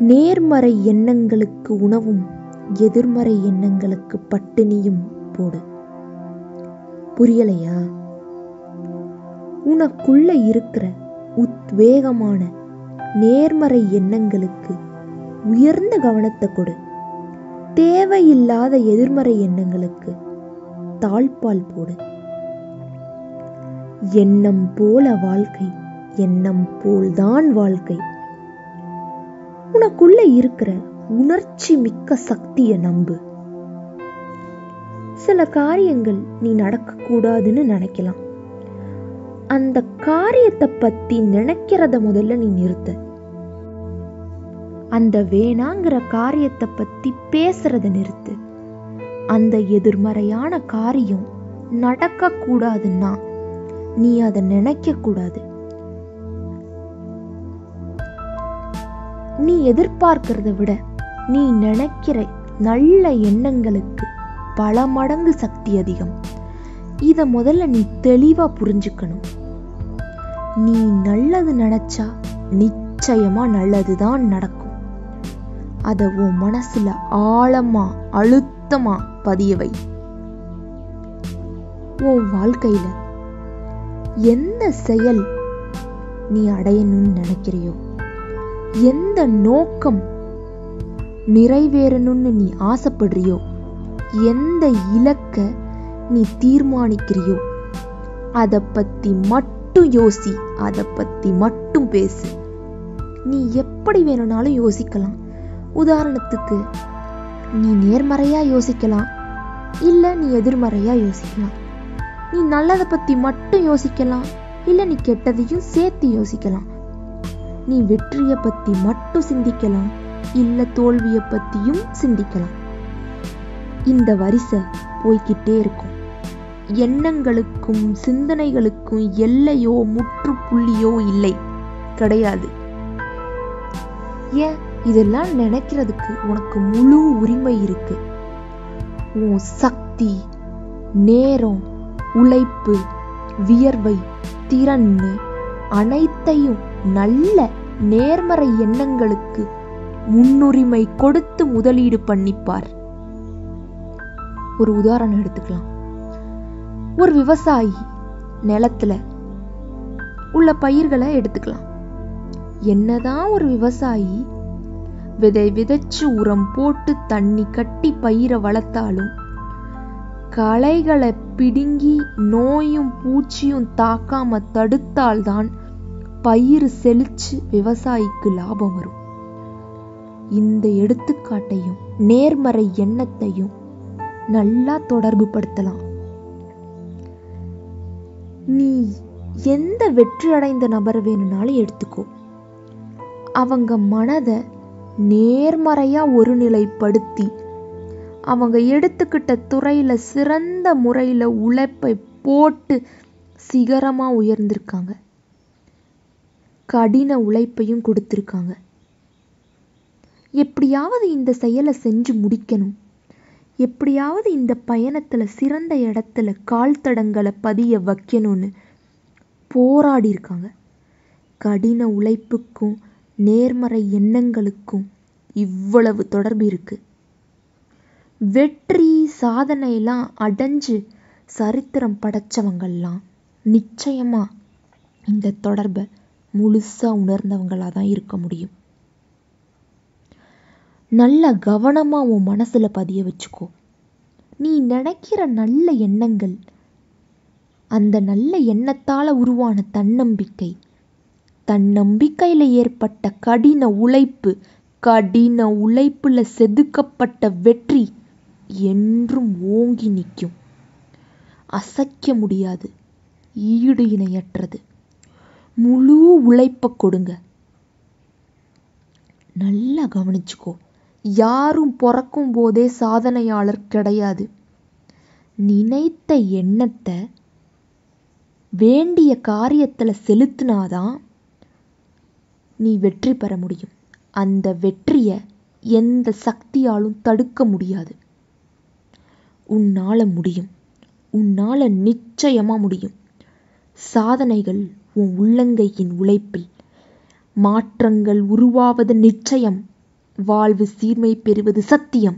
நேர்மறை எண்ணங்களுக்கு உணவும் எதிர்மறை எண்ணங்களுக்கு பட்டினியும் போடு. புரியலையா? உனக்குள்ள இருக்கிற உத்வேகமான நேர்மறை எண்ணங்களுக்கு உயர்ந்த கவனத்தை கொடு. தேவையில்லாத எதிர்மறை எண்ணங்களுக்கு தாழ்பால் போடு. எண்ணம் போல வாழ்க்கை எண்ணம் போல்தான் வாழ்க்கை. உனக்குள்ள இருக்கிற உணர்ச்சி மிக்க சக்தியை நம்பு. சில காரியங்கள் நீ நடக்கக்கூடாதுன்னு நினைக்கலாம். அந்த காரியத்தை பத்தி நினைக்கிறத முதல்ல நீ நிறுத்த. அந்த வேணாங்கிற காரியத்தை பத்தி பேசுறத நிறுத்து. அந்த எதிர்மறையான காரியம் நடக்க கூடாதுன்னா நீ அதை நினைக்க கூடாது நீ எதிர்பார்க்கிறத விட நீ நினைக்கிற நல்ல எண்ணங்களுக்கு பல மடங்கு சக்தி அதிகம். இத முதல்ல நீ தெளிவா புரிஞ்சுக்கணும். நீ நல்லது நினைச்சா நிச்சயமா நல்லதுதான் நடக்கும். அத உன் மனசுல ஆழமா அழுத்தமா பதிய வை. உன் வாழ்க்கையில எந்த செயல் நீ அடையணும்னு நினைக்கிறியோ எந்த நோக்கம் நிறைவேறணும்னு நீ ஆசைப்படுறியோ எந்த இலக்க நீ தீர்மானிக்கிறியோ அதை பத்தி மட்டும் யோசி அதை பத்தி மட்டும் பேசு. நீ எப்படி வேணும்னாலும் யோசிக்கலாம். உதாரணத்துக்கு நீ நேர்மறையா யோசிக்கலாம் இல்ல நீ எதிர்மறையா யோசிக்கலாம். நீ நல்லதை பத்தி மட்டும் யோசிக்கலாம் இல்ல நீ கெட்டதையும் சேர்த்து யோசிக்கலாம். நீ வெற்றியை பத்தி மட்டும் சிந்திக்கலாம் இல்ல தோல்வியை பத்தியும் சிந்திக்கலாம். இந்த வரிசை போய்கிட்டே இருக்கும். எண்ணங்களுக்கும் சிந்தனைகளுக்கும் எல்லையோ முற்றுப்புள்ளியோ இல்லை. கிடையாது. ஏன்? இதெல்லாம் நினைக்கிறதுக்கு உனக்கு முழு உரிமை இருக்கு. உன் சக்தி நேரம் உழைப்பு வியர்வை திறன் அனைத்தையும் நல்ல நேர்மறை எண்ணங்களுக்கு முன்னுரிமை கொடுத்து முதலீடு பண்ணிப்பார். ஒரு உதாரணம் எடுத்துக்கலாம். ஒரு விவசாயி நிலத்துல உள்ள பயிர்களை எடுத்துக்கலாம். என்னதான் ஒரு விவசாயி விதை விதைச்சு உரம் போட்டு தண்ணி கட்டி பயிரை வளர்த்தாலும் களைகளை பிடுங்கி நோயும் பூச்சியும் தாக்காம தடுத்தால்தான் பயிர் செழிச்சு விவசாயிக்கு லாபம் வரும். இந்த எடுத்துக்காட்டையும் நேர்மறை எண்ணத்தையும் நல்லா தொடர்பு படுத்தலாம். நீ எந்த வெற்றி அடைந்த நபர் வேணும்னாலும் எடுத்துக்கோ. அவங்க மனதை நேர்மறையா ஒருநிலைப்படுத்தி அவங்க எடுத்துக்கிட்ட துறையில சிறந்த முறையில உழைப்பை போட்டு சிகரமா உயர்ந்திருக்காங்க. கடின உழைப்பையும் கொடுத்துருக்காங்க. எப்படியாவது இந்த செயலை செஞ்சு முடிக்கணும். எப்படியாவது இந்த பயணத்தில் சிறந்த இடத்துல கால் தடங்களை பதிய வைக்கணும்னு போராடி இருக்காங்க கடின உழைப்புக்கும் நேர்மறை எண்ணங்களுக்கும் இவ்வளவு தொடர்பு இருக்கு. வெற்றி சாதனையெல்லாம் அடைஞ்சு சரித்திரம் படைச்சவங்கெல்லாம் நிச்சயமா இந்த தொடர்பை முழுசா உணர்ந்தவங்களாக தான் இருக்க முடியும். நல்ல கவனமா உன் மனசுல பதிய வச்சுக்கோ. நீ நினைக்கிற நல்ல எண்ணங்கள் அந்த நல்ல எண்ணத்தால உருவான தன்னம்பிக்கை தன்னம்பிக்கையில ஏற்பட்ட கடின உழைப்பு கடின உழைப்புல செதுக்கப்பட்ட வெற்றி என்றும் ஓங்கி நிற்கும். அசைக்க முடியாது ஈடு இணையற்றது. முழு உழைப்ப கொடுங்க. நல்லா கவனிச்சுக்கோ. யாரும் பிறக்கும் போதே சாதனையாளர் கிடையாது. நினைத்த எண்ணத்தை வேண்டிய காரியத்துல செலுத்தினாதான் நீ வெற்றி பெற முடியும். அந்த வெற்றியை எந்த சக்தியாலும் தடுக்க முடியாது. உன்னால முடியும். உன்னால நிச்சயமா முடியும். சாதனைகள் உன் உள்ளங்கையின் உழைப்பில். மாற்றங்கள் உருவாவது நிச்சயம். வாழ்வு சீர்மை பெறுவது சத்தியம்.